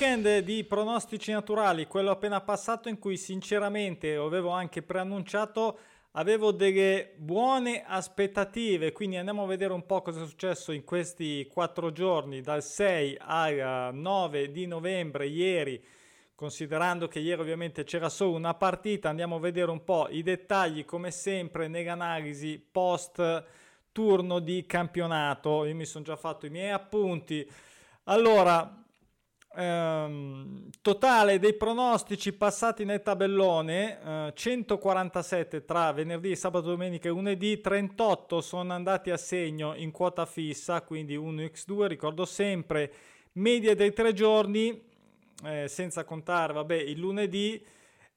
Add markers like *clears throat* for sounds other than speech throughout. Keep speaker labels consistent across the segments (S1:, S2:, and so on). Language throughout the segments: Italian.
S1: weekend di pronostici naturali, quello appena passato in cui sinceramente avevo anche preannunciato avevo delle buone aspettative, quindi andiamo a vedere un po' cosa è successo in questi quattro giorni, dal 6 al 9 di novembre, ieri, considerando che ieri ovviamente c'era solo una partita, andiamo a vedere un po' i dettagli come sempre nell'analisi post turno di campionato. Io mi sono già fatto i miei appunti. Allora, ehm, totale dei pronostici passati nel tabellone, eh, 147 tra venerdì, sabato, domenica e lunedì, 38 sono andati a segno in quota fissa, quindi 1x2, ricordo sempre, media dei tre giorni, eh, senza contare vabbè, il lunedì,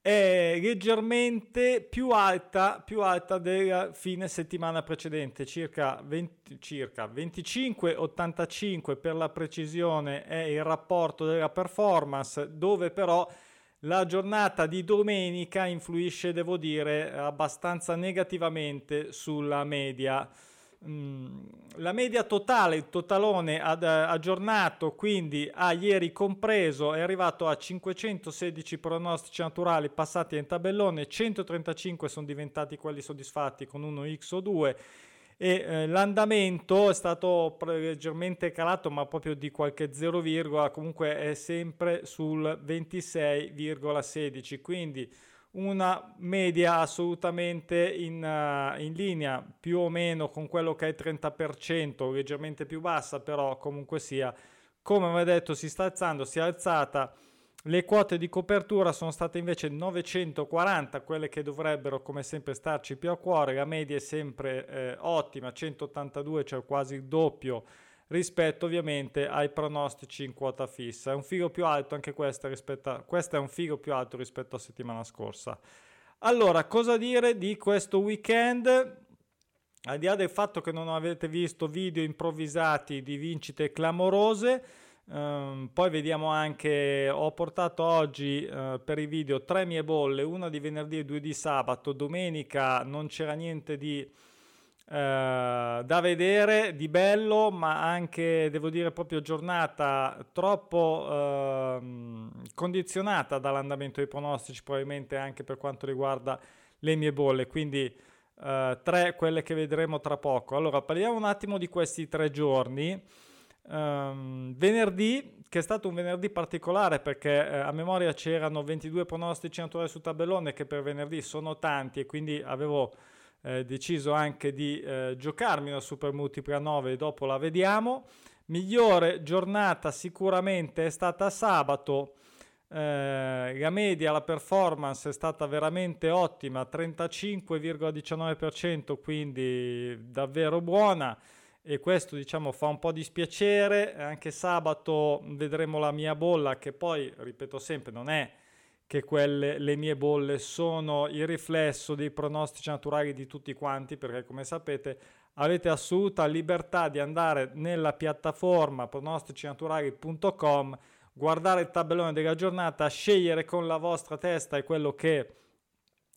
S1: è leggermente più alta, più alta della fine settimana precedente, circa, 20, circa 25-85 per la precisione è il rapporto della performance, dove però la giornata di domenica influisce, devo dire, abbastanza negativamente sulla media. La media totale, il totalone ad, aggiornato, quindi a ieri compreso, è arrivato a 516 pronostici naturali passati in tabellone, 135 sono diventati quelli soddisfatti con uno X o 2 e eh, l'andamento è stato leggermente calato ma proprio di qualche 0, comunque è sempre sul 26,16 quindi una media assolutamente in, uh, in, linea più o meno con quello che è il 30%, leggermente più bassa, però comunque sia, come avevo detto, si sta alzando, si è alzata. Le quote di copertura sono state invece 940, quelle che dovrebbero come sempre starci più a cuore, la media è sempre eh, ottima, 182, cioè quasi il doppio rispetto ovviamente ai pronostici in quota fissa. È un figo più alto anche questa rispetto a, questo è un figo più alto rispetto a settimana scorsa. Allora, cosa dire di questo weekend? Al di là del fatto che non avete visto video improvvisati di vincite clamorose, Um, poi vediamo anche, ho portato oggi uh, per i video tre mie bolle, una di venerdì e due di sabato, domenica non c'era niente di eh, da vedere di bello, ma anche devo dire proprio giornata troppo eh, condizionata dall'andamento dei pronostici, probabilmente anche per quanto riguarda le mie bolle. Quindi eh, tre quelle che vedremo tra poco. Allora, parliamo un attimo di questi tre giorni. Um, venerdì, che è stato un venerdì particolare perché eh, a memoria c'erano 22 pronostici naturali su tabellone che per venerdì sono tanti e quindi avevo eh, deciso anche di eh, giocarmi una Super Multipla 9 dopo la vediamo. Migliore giornata sicuramente è stata sabato. Eh, la media, la performance è stata veramente ottima, 35,19%, quindi davvero buona e questo diciamo fa un po' dispiacere. Anche sabato vedremo la mia bolla che poi, ripeto sempre, non è che quelle, le mie bolle sono il riflesso dei pronostici naturali di tutti quanti, perché come sapete avete assoluta libertà di andare nella piattaforma pronosticinaturali.com, guardare il tabellone della giornata, scegliere con la vostra testa e quello che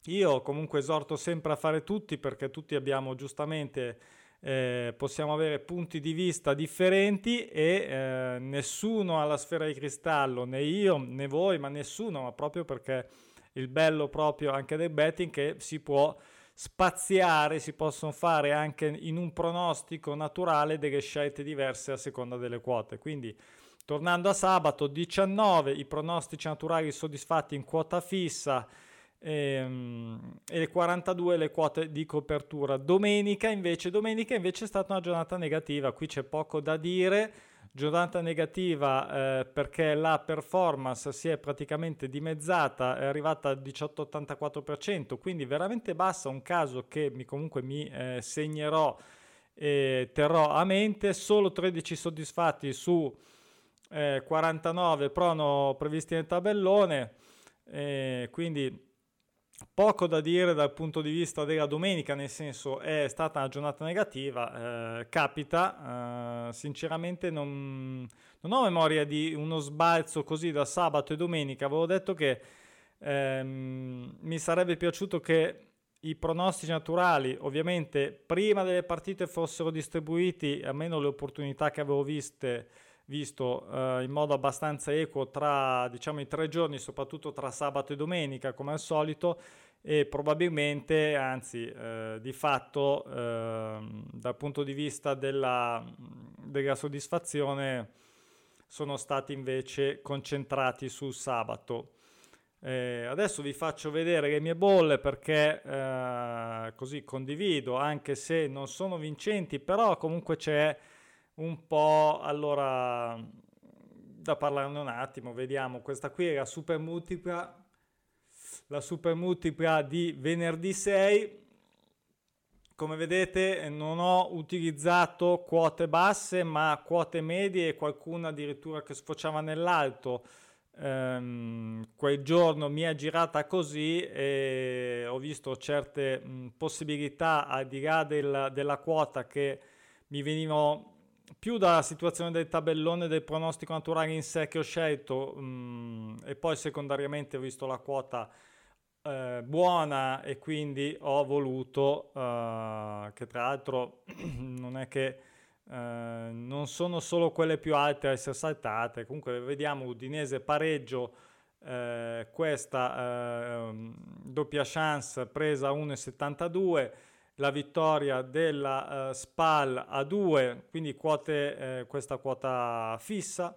S1: io comunque esorto sempre a fare tutti, perché tutti abbiamo giustamente eh, possiamo avere punti di vista differenti e eh, nessuno ha la sfera di cristallo, né io né voi, ma nessuno, ma proprio perché il bello proprio anche del betting che si può spaziare, si possono fare anche in un pronostico naturale delle scelte diverse a seconda delle quote. Quindi tornando a sabato 19 i pronostici naturali soddisfatti in quota fissa e, ehm, e le 42 le quote di copertura. Domenica invece, domenica invece è stata una giornata negativa, qui c'è poco da dire. Giornata negativa eh, perché la performance si è praticamente dimezzata, è arrivata al 18,84%, quindi veramente bassa, un caso che mi, comunque mi eh, segnerò e terrò a mente, solo 13 soddisfatti su eh, 49 prono previsti nel tabellone, quindi Poco da dire dal punto di vista della domenica, nel senso è stata una giornata negativa, eh, capita, eh, sinceramente non, non, ho memoria di uno sbalzo così da sabato e domenica, avevo detto che ehm, mi sarebbe piaciuto che i pronostici naturali ovviamente prima delle partite fossero distribuiti, almeno le opportunità che avevo viste visto eh, in modo abbastanza equo tra diciamo i tre giorni, soprattutto tra sabato e domenica come al solito e probabilmente, anzi eh, di fatto eh, dal punto di vista della, della soddisfazione sono stati invece concentrati sul sabato. Eh, adesso vi faccio vedere le mie bolle perché eh, così condivido, anche se non sono vincenti, però comunque c'è un po', allora, da parlarne un attimo, vediamo, questa qui è la super multipla la super multipla di venerdì 6. Come vedete non ho utilizzato quote basse ma quote medie e qualcuna addirittura che sfociava nell'alto. Um, quel giorno mi è girata così e ho visto certe mh, possibilità al di là del, della quota che mi venivano più dalla situazione del tabellone del pronostico naturale in sé che ho scelto mh, e poi secondariamente ho visto la quota eh, buona e quindi ho voluto, eh, che tra l'altro *clears throat* non è che eh, non sono solo quelle più alte a essere saltate, comunque vediamo Udinese pareggio, eh, questa ehm, doppia chance presa a 1,72 la vittoria della uh, SPAL a 2, quindi quote, eh, questa quota fissa.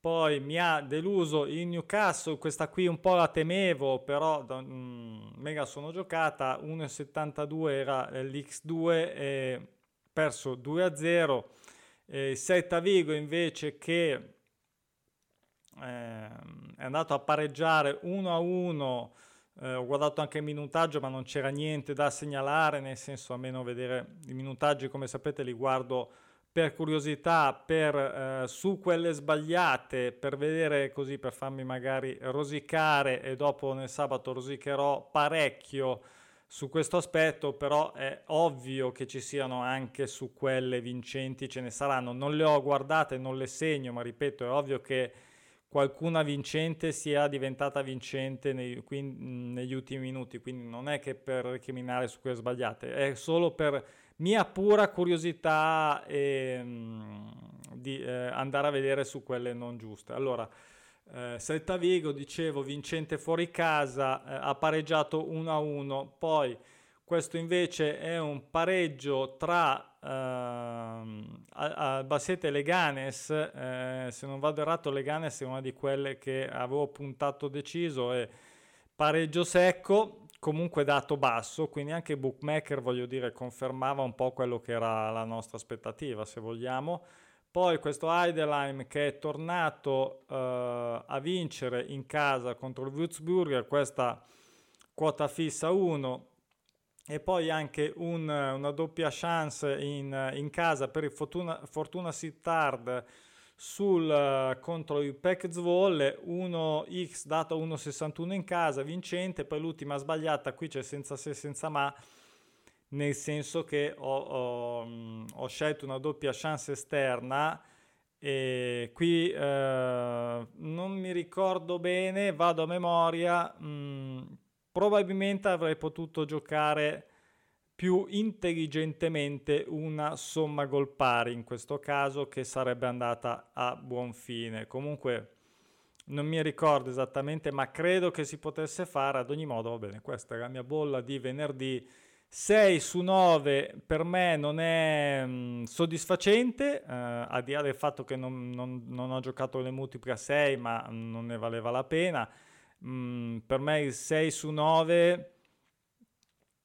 S1: Poi mi ha deluso il Newcastle, questa qui un po' la temevo, però mm, mega sono giocata, 1,72 era l'X2 e perso 2-0. Eh, Celta Vigo invece che eh, è andato a pareggiare 1-1, eh, ho guardato anche il minutaggio ma non c'era niente da segnalare, nel senso almeno vedere i minutaggi come sapete li guardo per curiosità, per, eh, su quelle sbagliate, per vedere così, per farmi magari rosicare e dopo nel sabato rosicherò parecchio su questo aspetto, però è ovvio che ci siano anche su quelle vincenti, ce ne saranno. Non le ho guardate, non le segno, ma ripeto, è ovvio che qualcuna vincente sia diventata vincente nei, quindi, negli ultimi minuti, quindi non è che per recriminare su quelle sbagliate, è solo per mia pura curiosità e, di eh, andare a vedere su quelle non giuste. Allora, eh, Celta Vigo, dicevo, vincente fuori casa, eh, ha pareggiato 1-1, poi questo invece è un pareggio tra uh, Albacete e Leganes, eh, se non vado errato Leganes è una di quelle che avevo puntato deciso e pareggio secco, comunque dato basso, quindi anche Bookmaker, voglio dire, confermava un po' quello che era la nostra aspettativa, se vogliamo. Poi questo Heidelheim che è tornato uh, a vincere in casa contro il Würzburger, questa quota fissa 1, e poi anche un, una doppia chance in, in casa per il Fortuna, Fortuna Sittard sul, contro il Pec Zwolle 1x dato 1,61 in casa vincente poi l'ultima sbagliata qui c'è senza se senza ma nel senso che ho, ho, ho scelto una doppia chance esterna e qui uh, non mi ricordo bene vado a memoria mh, mm, probabilmente avrei potuto giocare più intelligentemente una somma gol pari in questo caso che sarebbe andata a buon fine. Comunque non mi ricordo esattamente, ma credo che si potesse fare ad ogni modo. Va bene, questa è la mia bolla di venerdì. 6 su 9 per me non è mh, mm, soddisfacente, eh, al di là del fatto che non, non, non, ho giocato le multiple a 6, ma non ne valeva la pena. Mm, per me il 6 su 9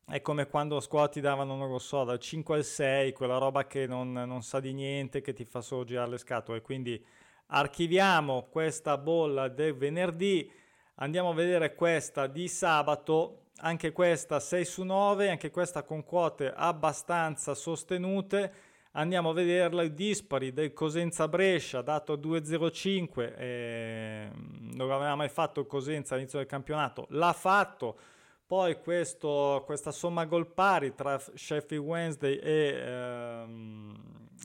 S1: è come quando a scuola ti davano, non lo so, dal 5 al 6, quella roba che non, non sa di niente, che ti fa solo girare le scatole. Quindi archiviamo questa bolla del venerdì, andiamo a vedere questa di sabato, anche questa 6 su 9, anche questa con quote abbastanza sostenute. Andiamo a vederla, i dispari del Cosenza Brescia dato a 2,05, eh, non aveva mai fatto il Cosenza all'inizio del campionato, l'ha fatto poi questo, questa somma gol pari tra Sheffield Wednesday e ehm,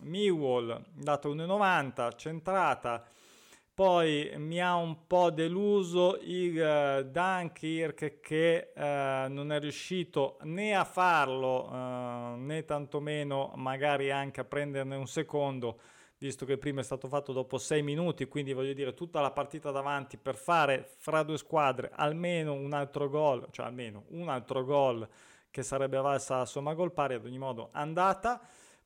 S1: Millwall, dato 1,90, centrata. Poi mi ha un po' deluso il uh, Dunkirk che uh, non è riuscito né a farlo uh, né tantomeno magari anche a prenderne un secondo visto che prima è stato fatto dopo 6 minuti, quindi voglio dire tutta la partita davanti per fare fra due squadre almeno un altro gol, cioè almeno un altro gol che sarebbe valsa a somma gol pari, ad ogni modo andata.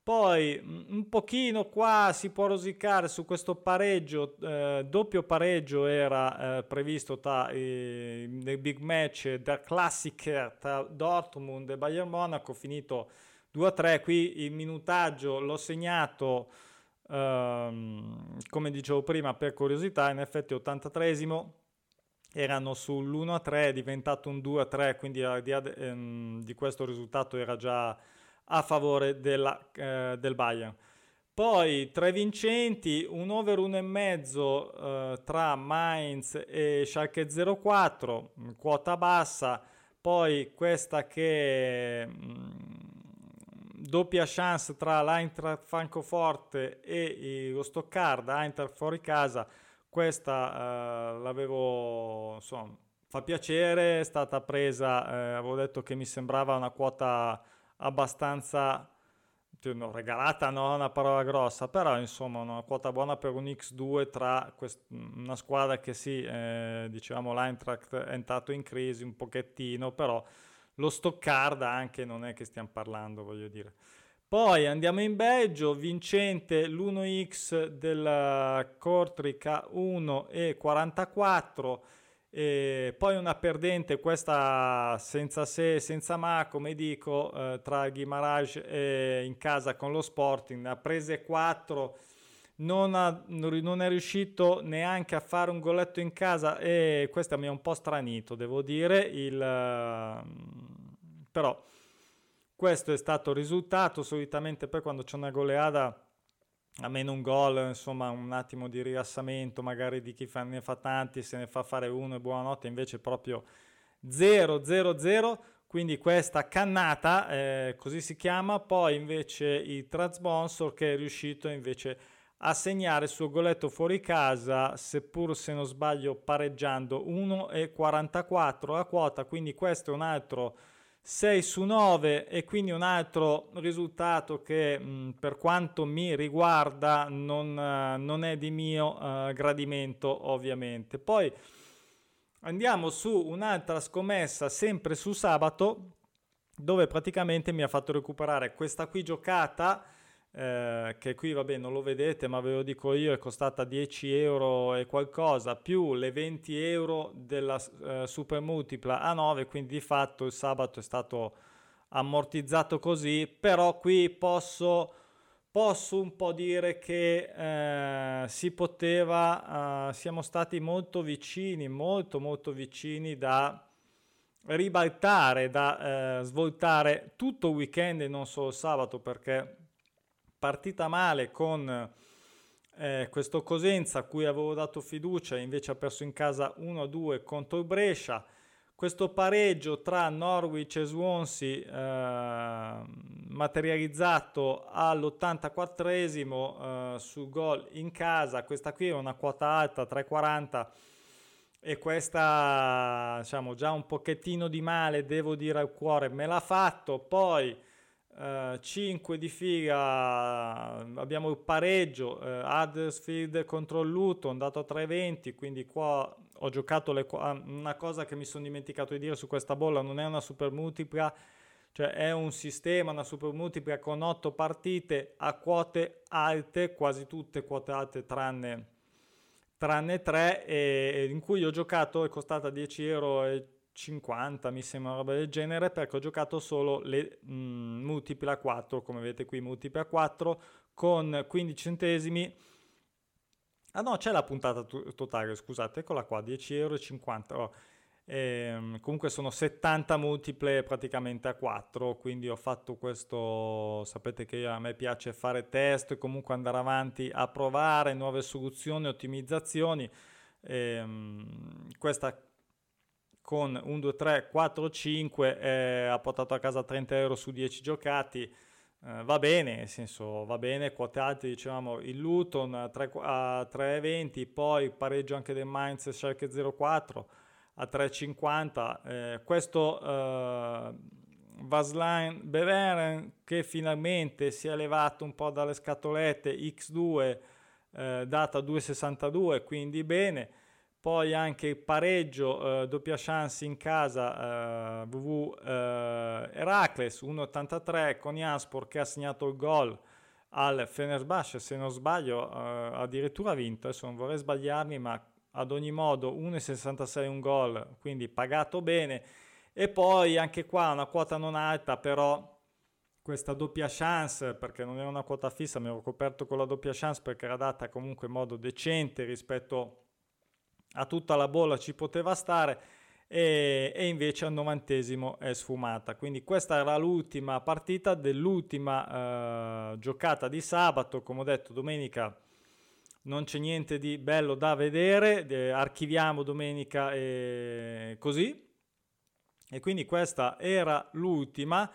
S1: Poi mm, un pochino qua si può rosicare su questo pareggio, eh, doppio pareggio era eh, previsto tra, eh, nel big match da Classic tra Dortmund e Bayern Monaco, finito 2-3, qui il minutaggio l'ho segnato ehm, come dicevo prima per curiosità, in effetti 83esimo erano sull'1-3, è diventato un 2-3, quindi di, ehm, di questo risultato era già a favore della, eh, del Bayern. Poi tre vincenti, un over 1,5 eh, tra Mainz e Schalke 04, quota bassa. Poi questa che mh, mm, doppia chance tra l'Eintracht Francoforte e lo Stoccarda, Eintracht fuori casa. Questa eh, l'avevo, insomma, fa piacere, è stata presa, eh, avevo detto che mi sembrava una quota abbastanza no, regalata, no, una parola grossa, però insomma una quota buona per un X2 tra quest- una squadra che sì, eh, diciamo l'Eintracht è entrato in crisi un pochettino, però lo Stoccarda anche non è che stiamo parlando, voglio dire. Poi andiamo in Belgio, vincente l'1x della Kortrika 1 e 44 e poi una perdente, questa senza se, senza ma, come dico, eh, tra Guimarães e in casa con lo Sporting, ha prese 4, non, ha, non, è riuscito neanche a fare un goletto in casa e questo mi ha un po' stranito, devo dire, il, però questo è stato il risultato, solitamente poi quando c'è una goleada a meno un gol, insomma un attimo di rilassamento magari di chi fa, ne fa tanti, se ne fa fare uno e buonanotte, invece proprio 0-0-0, quindi questa cannata, eh, così si chiama, poi invece il Transponsor che è riuscito invece a segnare il suo goletto fuori casa, seppur se non sbaglio pareggiando 1,44 la quota, quindi questo è un altro 6 su 9 e quindi un altro risultato che mh, per quanto mi riguarda non, uh, non è di mio uh, gradimento ovviamente. Poi andiamo su un'altra scommessa sempre su sabato dove praticamente mi ha fatto recuperare questa qui giocata eh, che qui vabbè non lo vedete ma ve lo dico io è costata 10 euro e qualcosa più le 20 euro della eh, super multipla a 9 quindi di fatto il sabato è stato ammortizzato così però qui posso posso un po' dire che eh, si poteva, eh, siamo stati molto vicini, molto molto vicini da ribaltare, da eh, svoltare tutto il weekend e non solo sabato perché partita male con eh, questo Cosenza a cui avevo dato fiducia, invece ha perso in casa 1-2 contro il Brescia. Questo pareggio tra Norwich e Swansea eh, materializzato all'84esimo eh, su gol in casa, questa qui è una quota alta 3,40 e questa diciamo già un pochettino di male devo dire al cuore me l'ha fatto, poi 5 uh, di figa abbiamo il pareggio uh, Huddersfield contro Luton dato a 3,20 quindi qua ho giocato le, uh, una cosa che mi sono dimenticato di dire su questa bolla non è una super multipla cioè è un sistema una super multipla con 8 partite a quote alte quasi tutte quote alte tranne tranne 3 e, in cui ho giocato è costata 10 euro e 50, mi sembra una roba del genere, perché ho giocato solo le mh, mm, multiple a 4, come vedete qui multiple a 4, con 15 centesimi. Ah no, c'è la puntata t- totale, scusate, eccola qua, 10,50 euro. Oh. Ehm, comunque sono 70 multiple praticamente a 4, quindi ho fatto questo, sapete che a me piace fare test e comunque andare avanti a provare nuove soluzioni, ottimizzazioni. Ehm, questa con 1, 2, 3, 4, 5 eh, ha portato a casa 30 euro su 10 giocati. Eh, va bene, nel senso va bene, quote alte dicevamo il Luton a 3,20, poi pareggio anche del Mainz Schalke 04 a 3,50. Eh, questo eh, Vaslan Beveren che finalmente si è levato un po' dalle scatolette X2 eh, data 2,62 quindi bene poi anche pareggio eh, doppia chance in casa eh, VV eh, Heracles 1,83 con Janspor che ha segnato il gol al Fenerbahce se non sbaglio eh, addirittura ha vinto. Adesso non vorrei sbagliarmi ma ad ogni modo 1,66 un gol quindi pagato bene. E poi anche qua una quota non alta, però questa doppia chance, perché non era una quota fissa, mi ero coperto con la doppia chance perché era data comunque in modo decente rispetto a tutta la bolla ci poteva stare e, e, invece al novantesimo è sfumata. Quindi questa era l'ultima partita dell'ultima eh, giocata di sabato, come ho detto domenica non c'è niente di bello da vedere, eh, archiviamo domenica e così e quindi questa era l'ultima.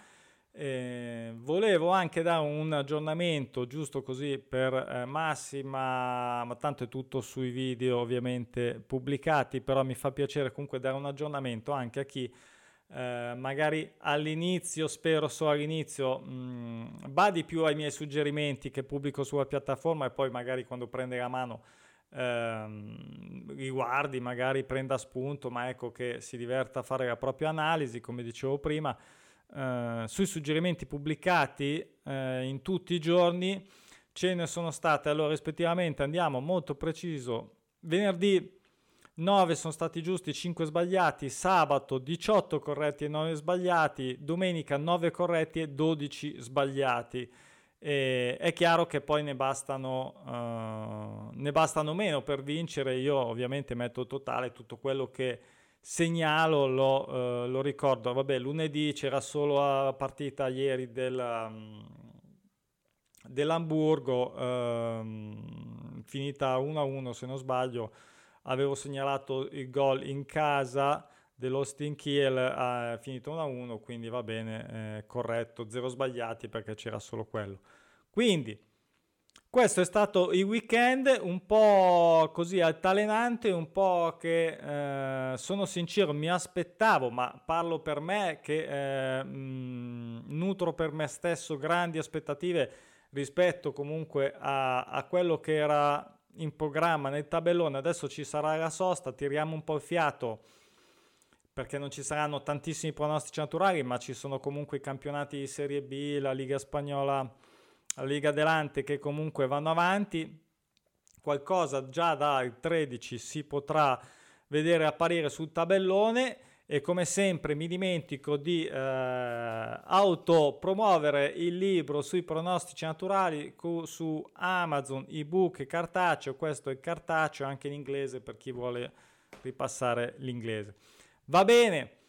S1: Eh, volevo anche dare un aggiornamento giusto così per eh, Massima, ma tanto è tutto sui video ovviamente pubblicati, però mi fa piacere comunque dare un aggiornamento anche a chi eh, magari all'inizio, spero so all'inizio, mh, mm, badi più ai miei suggerimenti che pubblico sulla piattaforma e poi magari quando prende la mano ehm, riguardi, magari prenda spunto, ma ecco che si diverta a fare la propria analisi, come dicevo prima, eh, sui suggerimenti pubblicati eh, in tutti i giorni ce ne sono state, allora rispettivamente andiamo molto preciso, venerdì 9 sono stati giusti, 5 sbagliati, sabato 18 corretti e 9 sbagliati, domenica 9 corretti e 12 sbagliati. E è chiaro che poi ne bastano, uh, ne bastano meno per vincere. Io ovviamente metto totale tutto quello che segnalo, lo, uh, lo ricordo. Vabbè, lunedì c'era solo la partita ieri del, um, dell'Hamburgo, um, finita 1-1 se non sbaglio. Avevo segnalato il gol in casa dell'Austin Kiel ha finito 1-1, quindi va bene, eh, corretto, zero sbagliati perché c'era solo quello. Quindi, questo è stato il weekend, un po' così altalenante, un po' che eh, sono sincero, mi aspettavo, ma parlo per me che eh, mh, nutro per me stesso grandi aspettative rispetto comunque a, a quello che era in programma nel tabellone. Adesso ci sarà la sosta, tiriamo un po' il fiato perché non ci saranno tantissimi pronostici naturali, ma ci sono comunque i campionati di Serie B, la Liga Spagnola, la Liga Delante che comunque vanno avanti. Qualcosa già dal 13 si potrà vedere apparire sul tabellone e come sempre mi dimentico di eh, autopromuovere il libro sui pronostici naturali cu- su Amazon, ebook cartaceo, questo è cartaceo anche in inglese per chi vuole ripassare l'inglese. Va bene,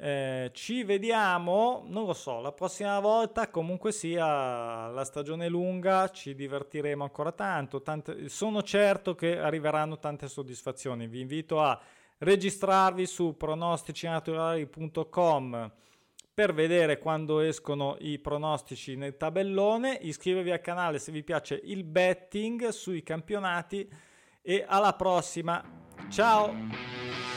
S1: eh, ci vediamo, non lo so, la prossima volta comunque sia la stagione lunga, ci divertiremo ancora tanto, tante, sono certo che arriveranno tante soddisfazioni. Vi invito a registrarvi su pronosticinaturali.com per vedere quando escono i pronostici nel tabellone, iscrivervi al canale se vi piace il betting sui campionati e alla prossima. Ciao!